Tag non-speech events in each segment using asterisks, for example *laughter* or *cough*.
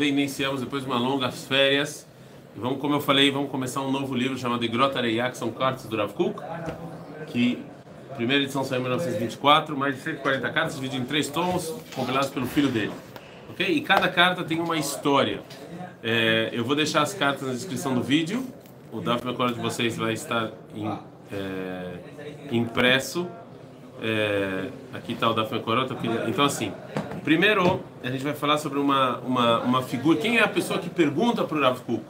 iniciamos depois de uma longas férias. E vamos, como eu falei, vamos começar um novo livro chamado Grota Reiá, que são cartas do Rav Kuk, que a primeira edição saiu em 1924, mais de 140 cartas, divididas em três tomos, compiladas pelo filho dele. Ok? E cada carta tem uma história. É, eu vou deixar as cartas na descrição do vídeo. O Daf Mecora de vocês vai estar em, é, impresso. É, aqui está o Daf Mecora. Então, assim, Primeiro, a gente vai falar sobre uma, uma, uma figura. Quem é a pessoa que pergunta para o Rav Kuk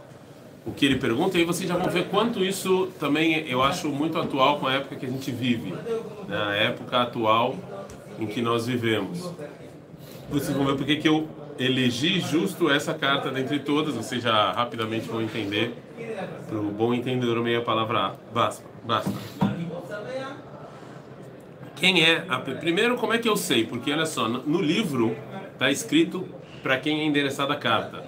o que ele pergunta? E aí vocês já vão ver quanto isso também eu acho muito atual com a época que a gente vive, né? a época atual em que nós vivemos. Vocês vão ver porque que eu elegi justo essa carta dentre todas. Vocês já rapidamente vão entender. Para o bom entendedor, meia palavra basta. basta. Quem é a... Primeiro, como é que eu sei? Porque olha só, no livro está escrito para quem é endereçada a carta.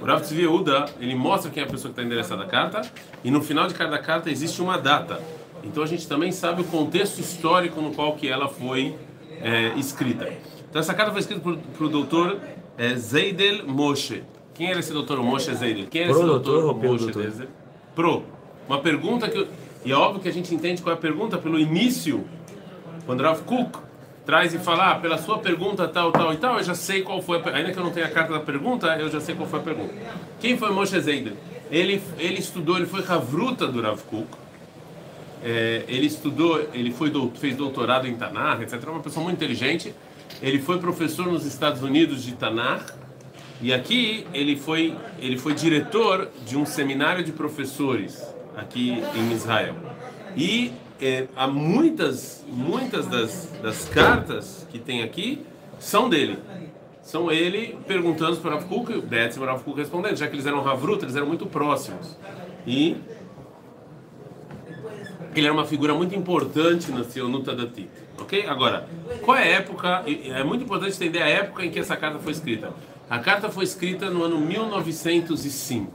O Rav Tzvi Yehuda, ele mostra quem é a pessoa que está endereçada a carta e no final de cada carta existe uma data. Então a gente também sabe o contexto histórico no qual que ela foi é, escrita. Então essa carta foi escrita para o doutor é, Zeidel Moshe. Quem era esse doutor Moshe Zeidel? Quem era Pro esse doutor, doutor Moshe doutor? Zeidel? Pro. Uma pergunta que... E é óbvio que a gente entende qual é a pergunta pelo início quando Rav Kuk traz e fala, ah, pela sua pergunta tal, tal e tal, eu já sei qual foi, a... ainda que eu não tenha a carta da pergunta, eu já sei qual foi a pergunta. Quem foi Moshe Zeidel? Ele, ele estudou, ele foi Havruta do Rav Kuk, é, ele estudou, ele foi fez doutorado em Tanar, etc. Uma pessoa muito inteligente. Ele foi professor nos Estados Unidos de Tanar e aqui ele foi ele foi diretor de um seminário de professores aqui em Israel. E é, há muitas muitas das, das cartas que tem aqui são dele. São ele perguntando para o Rav Kuk, o Betz e Kuk respondendo, já que eles eram Havruta, eles eram muito próximos. E ele era uma figura muito importante na Sionuta Dati. Ok? Agora, qual é a época? É muito importante entender a época em que essa carta foi escrita. A carta foi escrita no ano 1905.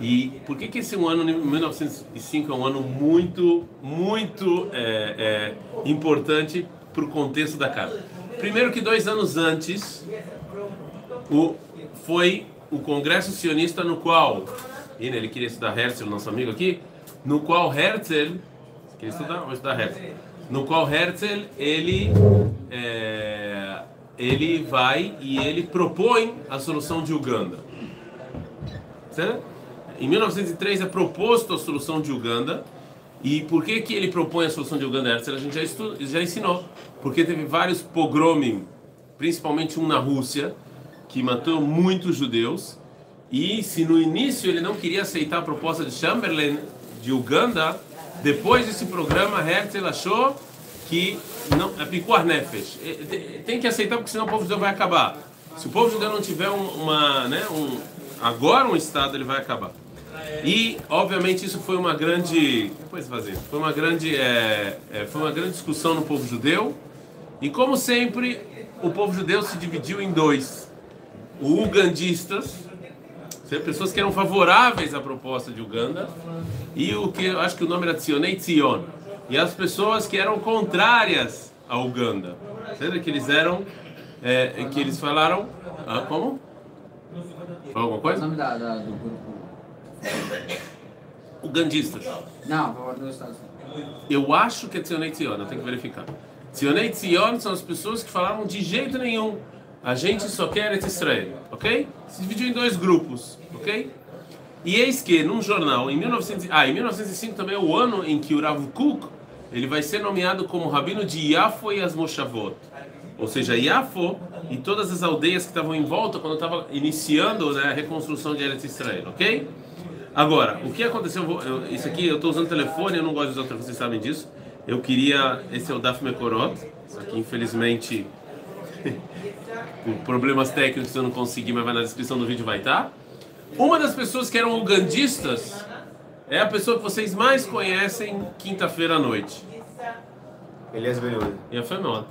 E por que, que esse ano, 1905, é um ano muito, muito é, é, importante para o contexto da carta? Primeiro que dois anos antes, o, foi o Congresso Sionista no qual, ele queria estudar Herzl, nosso amigo aqui, no qual Herzl Quer estudar? Vou estudar Herzl. No qual Herzl ele é, ele vai e ele propõe a solução de Uganda. Certo? Em 1903 é proposto a solução de Uganda. E por que que ele propõe a solução de Uganda? Herzl a gente já, estu, já ensinou. Porque teve vários pogromim, principalmente um na Rússia, que matou muitos judeus. E se no início ele não queria aceitar a proposta de Chamberlain de Uganda, depois desse programa, Herzl achou que não aplicou a nefesh. Tem que aceitar porque senão o povo judeu vai acabar. Se o povo judeu não tiver um, uma, né, um agora um estado, ele vai acabar. E obviamente isso foi uma grande, depois fazer, foi uma grande, é, é, foi uma grande discussão no povo judeu. E como sempre, o povo judeu se dividiu em dois: ugandistas pessoas que eram favoráveis à proposta de Uganda e o que acho que o nome era Tzionei Tzion e as pessoas que eram contrárias a Uganda, certo? que eles eram é, que eles falaram ah, como? Falou alguma coisa? O nome da, da, do grupo. Ugandistas. Não, dos Estados Unidos. Eu acho que é Tzionei Tzion, eu tenho que verificar. Tzionei Tzion são as pessoas que falaram de jeito nenhum a gente só quer esse Israel, ok? Se dividiu em dois grupos, ok? E eis que, num jornal, em 1900, ah, em 1905 também é o ano em que o Rav ele vai ser nomeado como rabino de Yafo e as Moshavot. Ou seja, Yafo e todas as aldeias que estavam em volta quando estava iniciando né, a reconstrução de Eretz Israel, ok? Agora, o que aconteceu? Eu, isso aqui, eu estou usando telefone, eu não gosto de usar telefone, vocês sabem disso. Eu queria. Esse é o Daf Mekorot. Aqui, infelizmente, *laughs* por problemas técnicos eu não consegui, mas vai na descrição do vídeo vai estar. Uma das pessoas que eram ugandistas é a pessoa que vocês mais conhecem quinta-feira à noite. Elias Beneuda. E a famosa.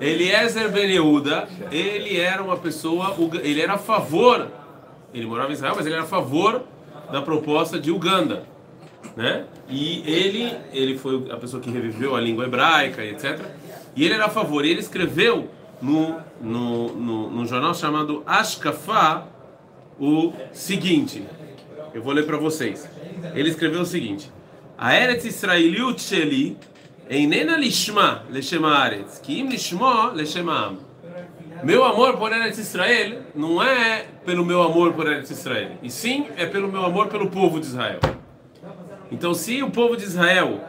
Eliezer Ben Yehuda, ele era uma pessoa, ele era a favor, ele morava em Israel, mas ele era a favor da proposta de Uganda, né? E ele, ele foi a pessoa que reviveu a língua hebraica, etc. E ele era a favor. E ele escreveu no, no, no, no jornal chamado Ashkafá, o seguinte. Eu vou ler para vocês. Ele escreveu o seguinte: A Eretz Israeliut Sheli Einena Lishma Leshema Aretz, Ki im Lishmo Leshema Am. Meu amor por Eretz Israel não é pelo meu amor por Eretz Israel, e sim é pelo meu amor pelo povo de Israel. Então, se o povo de Israel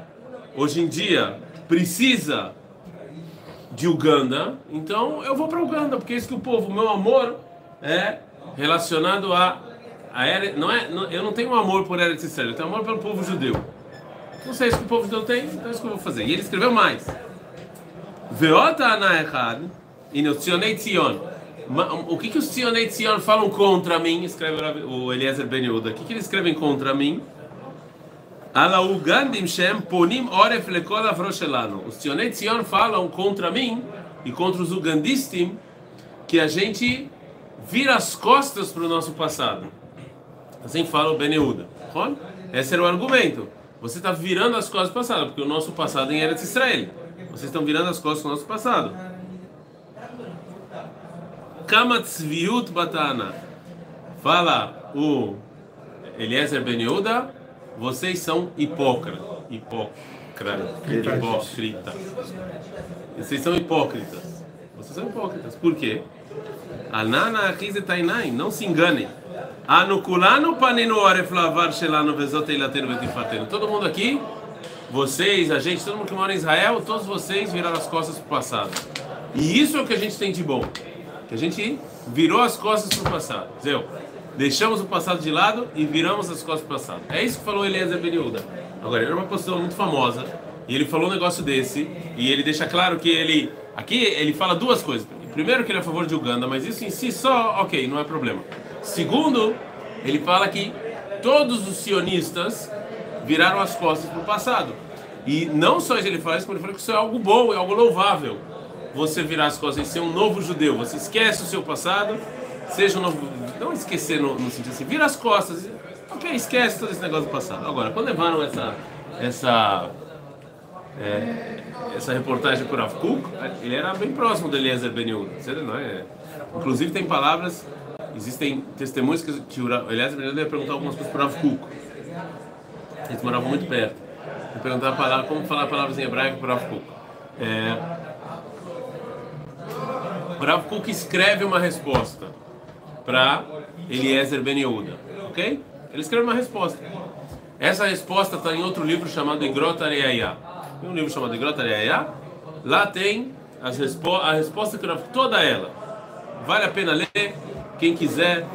hoje em dia precisa de Uganda, então eu vou para Uganda, porque é isso que o povo, meu amor é relacionado a, a Eretz, não é, não, eu não tenho amor por Eretz Israel, eu tenho amor pelo povo judeu. Não sei se o povo judeu tem, então é isso que eu vou fazer. E ele escreveu mais. Veota anaechad no Tzionei Tzion. O que, que os Tzionei Tzion falam contra mim? Escreve o Eliezer Ben Yehuda. O que, que eles escrevem contra mim? Ala Ugandim Shem Ponim Oref Lekol Avroshelano. Os Tzionei Tzion falam contra mim e contra os Ugandistim que a gente vira as costas para o nosso passado. Assim fala o Ben Yehuda. Esse era o argumento. Você está virando as costas para o passado, porque o nosso passado é em Eretz Israel. Vocês estão virando as costas para o nosso passado. Kamatzviut Batana. Fala o Eliezer Ben Yehuda, vocês são hipócritas. Hipócritas. Hipócritas. Vocês são hipócritas. Vocês são hipócritas. Por quê? Anana Akize Tainai, não se enganem. Anukulano panenu oref lavar shelano vezot eilatenu vetifatenu. Todo mundo aqui, vocês, a gente, todo mundo que mora em Israel, todos vocês viraram as costas para o passado. E isso é o que a gente tem de bom. Que a gente virou as costas para o passado. Zeu. Deixamos o passado de lado e viramos as costas para o passado. É isso que falou Eliezer Beniuda. Agora, ele era uma pessoa muito famosa e ele falou um negócio desse e ele deixa claro que ele. Aqui ele fala duas coisas. Primeiro, que ele é a favor de Uganda, mas isso em si só, ok, não é problema. Segundo, ele fala que todos os sionistas viraram as costas para o passado. E não só ele fala isso, mas ele fala que isso é algo bom, é algo louvável. Você virar as costas e ser um novo judeu. Você esquece o seu passado, seja um novo. Não esquecer no, no sentido assim, vira as costas. Ok, esquece todo esse negócio do passado. Agora, quando levaram essa. essa é, essa reportagem por Avkuk, ele era bem próximo do Eliezer Ben Yehuda. Não é? Inclusive tem palavras, existem testemunhos que, que o Eliezer Ben Yehuda ia perguntar algumas coisas por Avkuk. Eles moravam muito perto. Perguntar a palavra, como falar palavras em hebraico por Avkuk. É, o Rav Kuk escreve uma resposta para Eliezer Ben Yehuda, ok? Ele escreve uma resposta. Essa resposta está em outro livro chamado Igrot Areaya. Tem um livro chamado Igrot Areaya. Lá tem as respo a resposta que toda ela. Vale a pena ler. Quem quiser,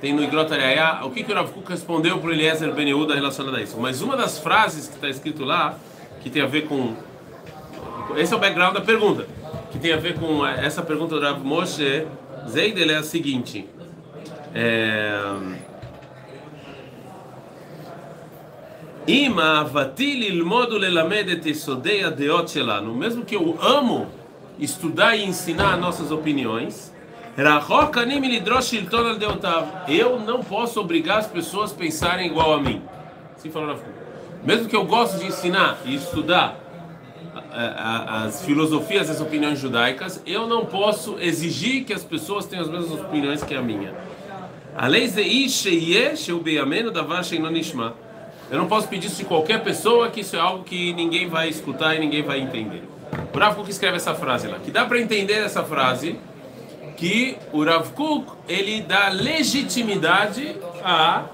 tem no Igrot Areaya. O que, que o Rav respondeu para Eliezer Ben relacionado a isso. Mas uma das frases que está escrito lá, que tem a ver com... Esse é o background da pergunta que tem a ver com essa pergunta do Rav Moshe Zeidel é a seguinte. É... Mesmo que eu amo estudar e ensinar nossas opiniões, eu não posso obrigar as pessoas a pensarem igual a mim. Assim falou Mesmo que eu gosto de ensinar e estudar as filosofias, as opiniões judaicas, eu não posso exigir que as pessoas tenham as mesmas opiniões que a minha. A lei Eu não posso pedir isso de qualquer pessoa, que isso é algo que ninguém vai escutar e ninguém vai entender. O Rav Kuk escreve essa frase lá, que dá para entender essa frase, que o Rav Kuk, ele dá legitimidade a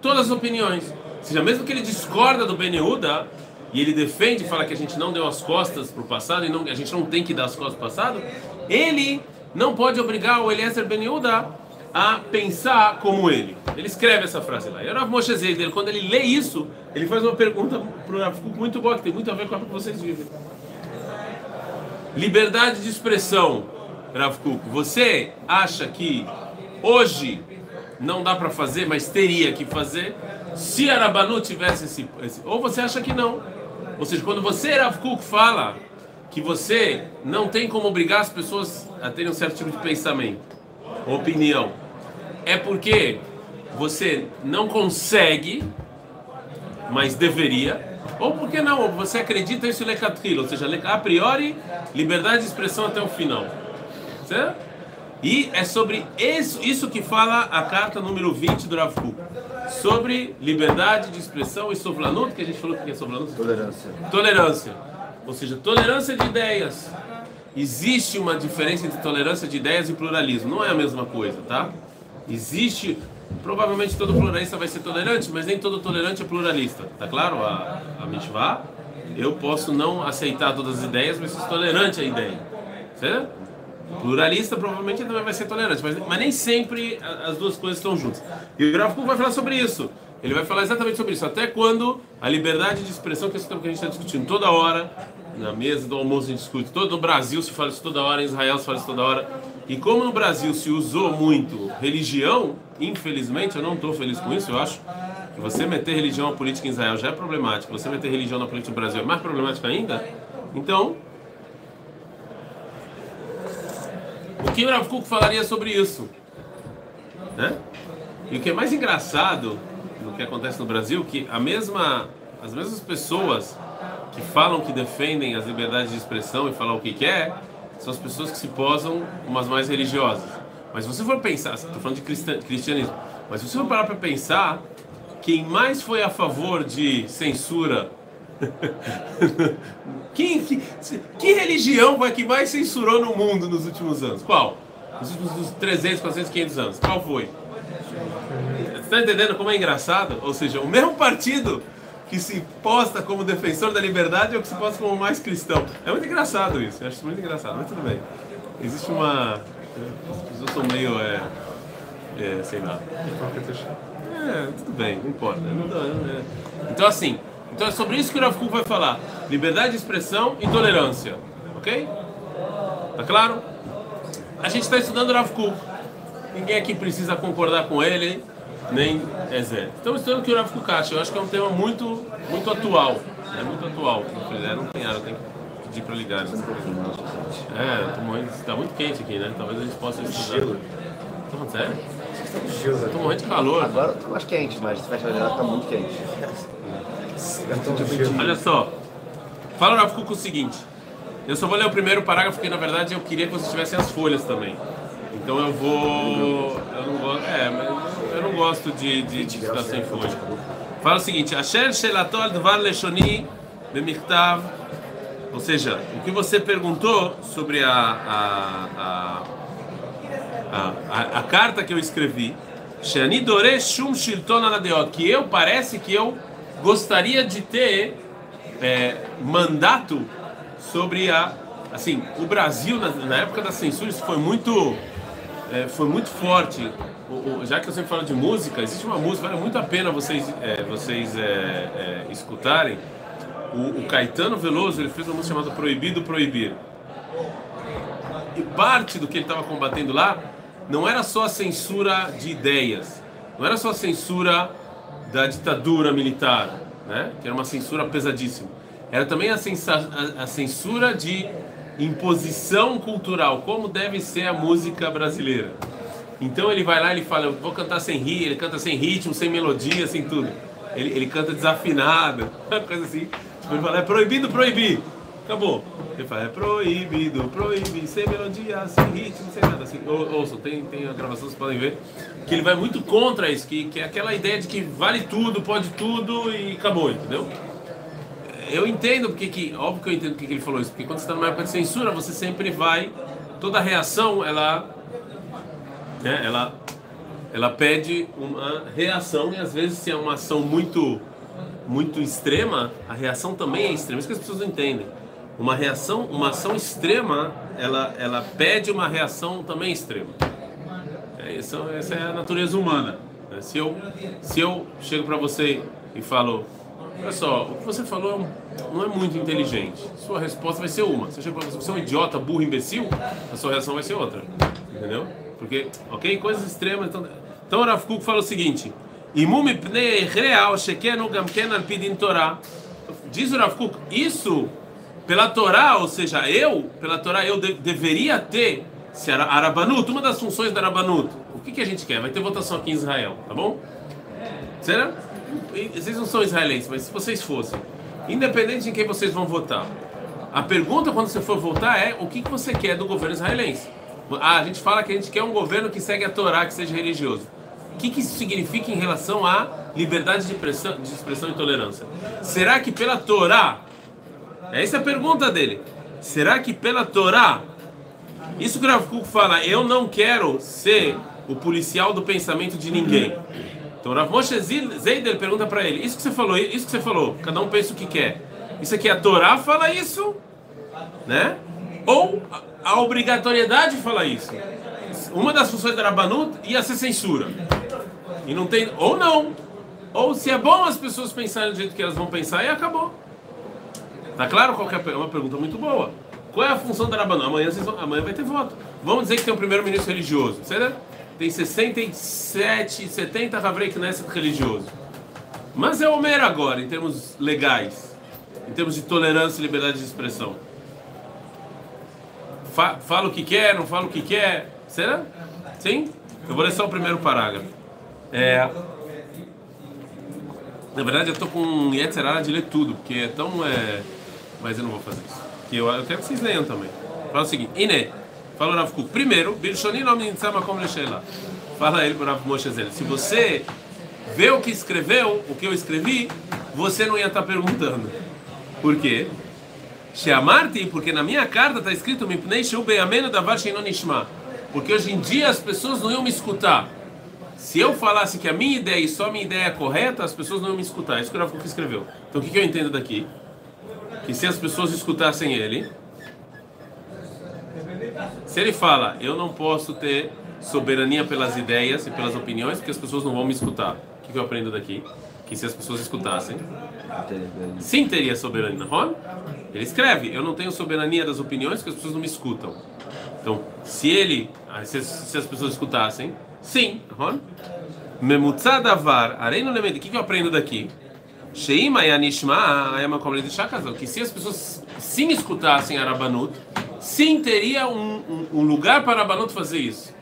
todas as opiniões. Ou seja, mesmo que ele discorda do Ben Yehuda, e ele defende fala que a gente não deu as costas para o passado e não, a gente não tem que dar as costas para o passado, ele não pode obrigar o Eliezer Ben Yehuda a pensar como ele. Ele escreve essa frase lá. E o Rav Moshe dele, quando ele lê isso, ele faz uma pergunta para o Rav muito boa, que tem muito a ver com a que vocês vivem. Liberdade de expressão, Rav Kuk. Você acha que hoje não dá para fazer, mas teria que fazer? Se a Rabanu tivesse esse, esse... Ou você acha que não? Ou seja, quando você, Rav Kuk, fala que você não tem como obrigar as pessoas a terem um certo tipo de pensamento, opinião, é porque você não consegue, mas deveria, ou porque não, você acredita isso lecatrilo, ou seja, a priori, liberdade de expressão até o final. Certo? E é sobre isso, isso que fala a carta número 20 do Rav Kuk. Sobre liberdade de expressão e sovlanut, que a gente falou que é sovlanut? Tolerância. Tolerância. Ou seja, tolerância de ideias. Existe uma diferença entre tolerância de ideias e pluralismo. Não é a mesma coisa, tá? Existe. Provavelmente todo pluralista vai ser tolerante, mas nem todo tolerante é pluralista. Tá claro? A, a. Eu posso não aceitar todas as ideias, mas ser tolerante à ideia. Certo? Pluralista provavelmente também vai ser tolerante, mas, mas nem sempre as duas coisas estão juntas. E o gráfico vai falar sobre isso. Ele vai falar exatamente sobre isso. Até quando a liberdade de expressão, que é esse tema que a gente está discutindo toda hora, na mesa do almoço a gente discute, todo no Brasil se fala isso toda hora, em Israel se fala isso toda hora. E como no Brasil se usou muito religião, infelizmente, eu não estou feliz com isso, eu acho que você meter religião na política em Israel já é problemático, você meter religião na política no Brasil é mais problemático ainda. Então, O que o Rav falaria sobre isso? Né? E o que é mais engraçado no que acontece no Brasil, que a mesma, as mesmas pessoas que falam que defendem as liberdades de expressão e falam o que quer, são as pessoas que se posam umas mais religiosas. Mas se você for pensar, estou falando de cristianismo, mas se você for parar para pensar, quem mais foi a favor de censura *laughs* quem, que, que religião foi a que mais censurou no mundo nos últimos anos? Qual? Nos últimos dos 300, 400, 500 anos. Qual foi? Está entendendo como é engraçado? Ou seja, o mesmo partido que se posta como defensor da liberdade é o que se posta como mais cristão. É muito engraçado isso. Eu acho muito engraçado, mas tudo bem. Existe uma. As pessoas são meio. É, é, sei lá. É, tudo bem, não importa. É. Então, assim, então é sobre isso que o Rav vai falar: liberdade de expressão e tolerância. Ok? Tá claro? A gente está estudando o Rav Kuk. Ninguém aqui precisa concordar com ele, nem é Zé. Estamos estudando o que o Rav Kuk acha. Eu acho que é um tema muito, muito atual. É muito atual. Se não não tem eu que pedir para ligar. É, tô morrendo, tá muito quente aqui, né? Talvez a gente possa estudar. Tá falando sério? Gelo. Tô morrendo de calor. Agora tá mais quente, mas se fecha a janela tá muito quente. Eu. Olha só. Fala o Rav Kuk o seguinte. Eu só vou ler o primeiro parágrafo, porque na verdade eu queria que vocês tivessem as folhas também. Então eu vou. Eu não gosto. É, mas eu não gosto de, de, de ficar sem folha. Fala o seguinte: Asher Shelato al Dvar Leshoni Bemichtav. Ou seja, o que você perguntou sobre a, a, a, a, a, a carta que eu escrevi, Shani Dore Shum Shilton Aladeot, que eu parece que eu gostaria de ter é, mandato sobre a. Assim, o Brasil, na, na época da censura, isso foi muito, é, foi muito forte. Já que eu sempre falo de música, existe uma música, vale muito a pena vocês, é, vocês é, é, escutarem. O, o Caetano Veloso ele fez uma música chamada Proibido Proibir. E parte do que ele estava combatendo lá não era só a censura de ideias, não era só a censura da ditadura militar, né? que era uma censura pesadíssima. Era também a, a- a censura de imposição cultural, como deve ser a música brasileira. Então ele vai lá e ele fala, eu vou cantar sem rir, ele canta sem ritmo, sem melodia, sem tudo. Ele, ele canta desafinado, *laughs* coisa assim. Tipo, ele fala, é proibido proibir. Acabou. Ele fala, é proibido proibir, sem melodia, sem ritmo, sem nada. Assim, ou, tem, tem a gravação, vocês podem ver, que ele vai muito contra isso, que, que é aquela ideia de que vale tudo, pode tudo e acabou, entendeu? Eu entendo porque que, óbvio que eu entendo porque que ele falou isso, porque quando você está numa época de censura, você sempre vai, toda reação, ela, né, ela, ela pede uma reação e às vezes se é uma ação muito, muito extrema, a reação também é extrema. Isso que as pessoas não entendem. Uma reação, uma ação extrema, ela, ela pede uma reação também extrema. É, isso, essa é a natureza humana. né? Se eu, se eu chego para você e falo, olha só, o que você falou não é muito inteligente. Sua resposta vai ser uma. Se eu chego para você, você é um idiota, burro, imbecil, a sua reação vai ser outra. Entendeu? Porque, ok? Coisas extremas. Então, então Rav Kuk fala o seguinte: Imu mipnei real shekenu gamken al pidin Torah. Diz o Rav Kuk, isso pela Torá, ou seja, eu, pela Torá, eu de- deveria ter, se a Arabanut, uma das funções da Arabanut, o que, que a gente quer? Vai ter votação aqui em Israel, tá bom? Será? Vocês não são israelenses, mas se vocês fossem, independente de quem vocês vão votar, a pergunta quando você for votar é o que, que você quer do governo israelense. Ah, a gente fala que a gente quer um governo que segue a Torá, que seja religioso. O que, que isso significa em relação à liberdade de expressão, de expressão e tolerância? Será que pela Torá, essa é a pergunta dele, será que pela Torá, isso que o Rav Kuk fala, eu não quero ser o policial do pensamento de ninguém. Então Rav Moshe Zeider pergunta para ele, isso que você falou, isso que você falou, cada um pensa o que quer. Isso aqui a Torá fala isso, né? Ou a, obrigatoriedade fala isso. Uma das funções da Rabanut ia ser censura. E não tem. Ou não. Ou se é bom as pessoas pensarem do jeito que elas vão pensar e acabou. Tá claro qual é, é uma pergunta muito boa. Qual é a função da Rabanut? Amanhã, vão, amanhã vai ter voto. Vamos dizer que tem um primeiro-ministro religioso, certo? Tem 67, 70 Havrei Knesset religioso. Mas é o mero agora, em termos legais, em termos de tolerância e liberdade de expressão. Fa fala o que quer, não fala o que quer. Será? Sim? Eu vou ler só o primeiro parágrafo. É, na verdade, eu estou com Yetzerara de ler tudo, porque é tão. É, mas eu não vou fazer isso. Que eu, eu quero que vocês leiam também. Fala o seguinte: Ine, fala o Rav. Primeiro, Birshoni como Leshela. Fala ele para o Moshe Zel. Se você vê o que escreveu, o que eu escrevi, você não ia estar tá perguntando. Por quê? Sheamarti, porque na minha carta está escrito. Porque hoje em dia as pessoas não iam me escutar. Se eu falasse que a minha ideia e só a minha ideia é correta, as pessoas não iam me escutar. Isso que o Rav escreveu. Então o que, que eu entendo daqui? Que se as pessoas escutassem ele, se ele fala, eu não posso ter soberania pelas ideias e pelas opiniões, porque as pessoas não vão me escutar. O que, que eu aprendo daqui? Que se as pessoas escutassem, sim teria soberania. Não? Ele escreve, eu não tenho soberania das opiniões, porque as pessoas não me escutam. Então, se ele, se, se as pessoas escutassem, sim. Memutza davar, areino lemento. O que, que eu aprendo daqui? Sheima yanishma ayama de shakazal. Que se as pessoas sim escutassem Arabanut, sim teria um, um, um lugar para Arabanut fazer isso.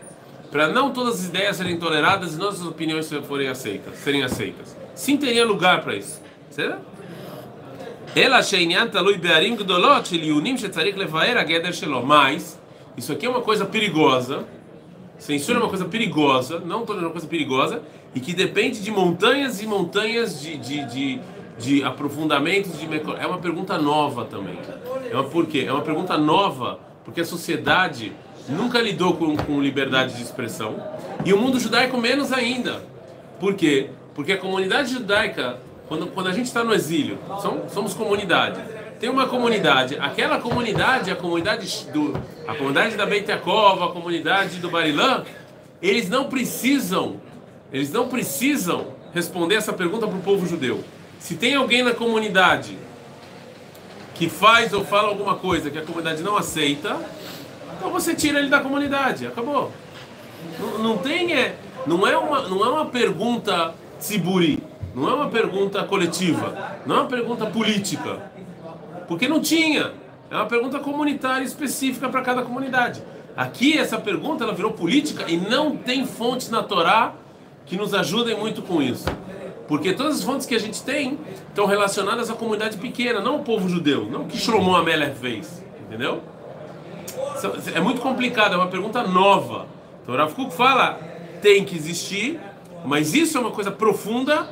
Para não todas as ideias serem toleradas e não as opiniões forem aceitas, serem aceitas. Sim teria lugar para isso. Sheinian talui bearim gdolot shel yunim shetzarik levaer ageder shelo. Mas, isso aqui é uma coisa perigosa Censura é uma coisa perigosa, não dizendo uma coisa perigosa, e que depende de montanhas e montanhas de, de, de, de aprofundamentos. De, é uma pergunta nova também. É uma, por quê? É uma pergunta nova porque a sociedade nunca lidou com, com liberdade de expressão e o mundo judaico menos ainda. Por quê? Porque a comunidade judaica, quando, quando a gente está no exílio, somos, somos comunidade tem uma comunidade, aquela comunidade, a comunidade do, a comunidade da Beit Yaakov, a comunidade do Barilã, eles não precisam, eles não precisam responder essa pergunta para o povo judeu. Se tem alguém na comunidade que faz ou fala alguma coisa que a comunidade não aceita, então você tira ele da comunidade, acabou. Não, não tem é, não é uma, não é uma pergunta tziburi, não é uma pergunta coletiva, não é uma pergunta política. Porque não tinha. É uma pergunta comunitária específica para cada comunidade. Aqui essa pergunta ela virou política e não tem fontes na Torá que nos ajudem muito com isso. Porque todas as fontes que a gente tem estão relacionadas à comunidade pequena, não ao povo judeu, não o que Shlomo Amelech fez, entendeu? É muito complicado, é uma pergunta nova. Então Rav Kuk fala, tem que existir, mas isso é uma coisa profunda,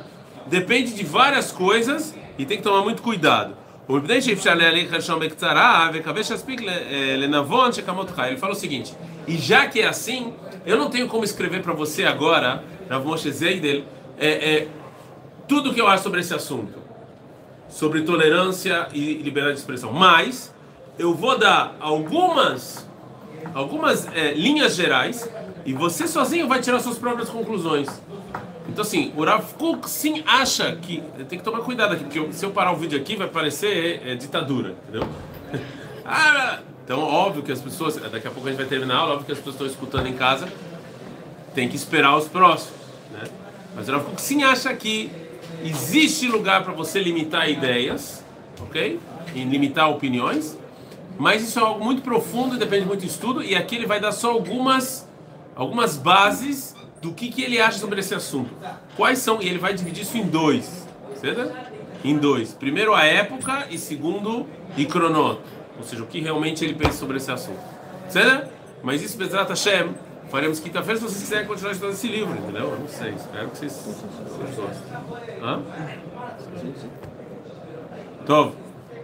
depende de várias coisas e tem que tomar muito cuidado. Ele fala o seguinte, e já que é assim, eu não tenho como escrever para você agora, Rav Moshe Zeidel, é, é, tudo o que eu acho sobre esse assunto, sobre tolerância e liberdade de expressão, mas eu vou dar algumas, algumas é, linhas gerais e você sozinho vai tirar suas próprias conclusões. Então, assim, o Rav Kuk sim acha que. Tem que tomar cuidado aqui, porque se eu parar o vídeo aqui vai parecer é, ditadura, entendeu? *laughs* ah, então, óbvio que as pessoas. Daqui a pouco a gente vai terminar a aula, óbvio que as pessoas estão escutando em casa. Tem que esperar os próximos, né? Mas o Rav Kuk sim acha que existe lugar para você limitar ideias, ok? E limitar opiniões. Mas isso é algo muito profundo depende muito de estudo. E aqui ele vai dar só algumas, algumas bases do que, que ele acha sobre esse assunto. Quais são, e ele vai dividir isso em dois, certo? Em dois. Primeiro a época e segundo e cronoto, ou seja, o que realmente ele pensa sobre esse assunto. Certo? Mas isso, Bezerra Hashem, faremos quinta-feira se vocês quiserem continuar estudando esse livro, entendeu? Eu não sei, espero que vocês, vocês gostem. Hã?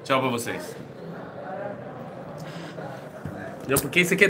Tchau pra vocês. Não, porque isso aqui é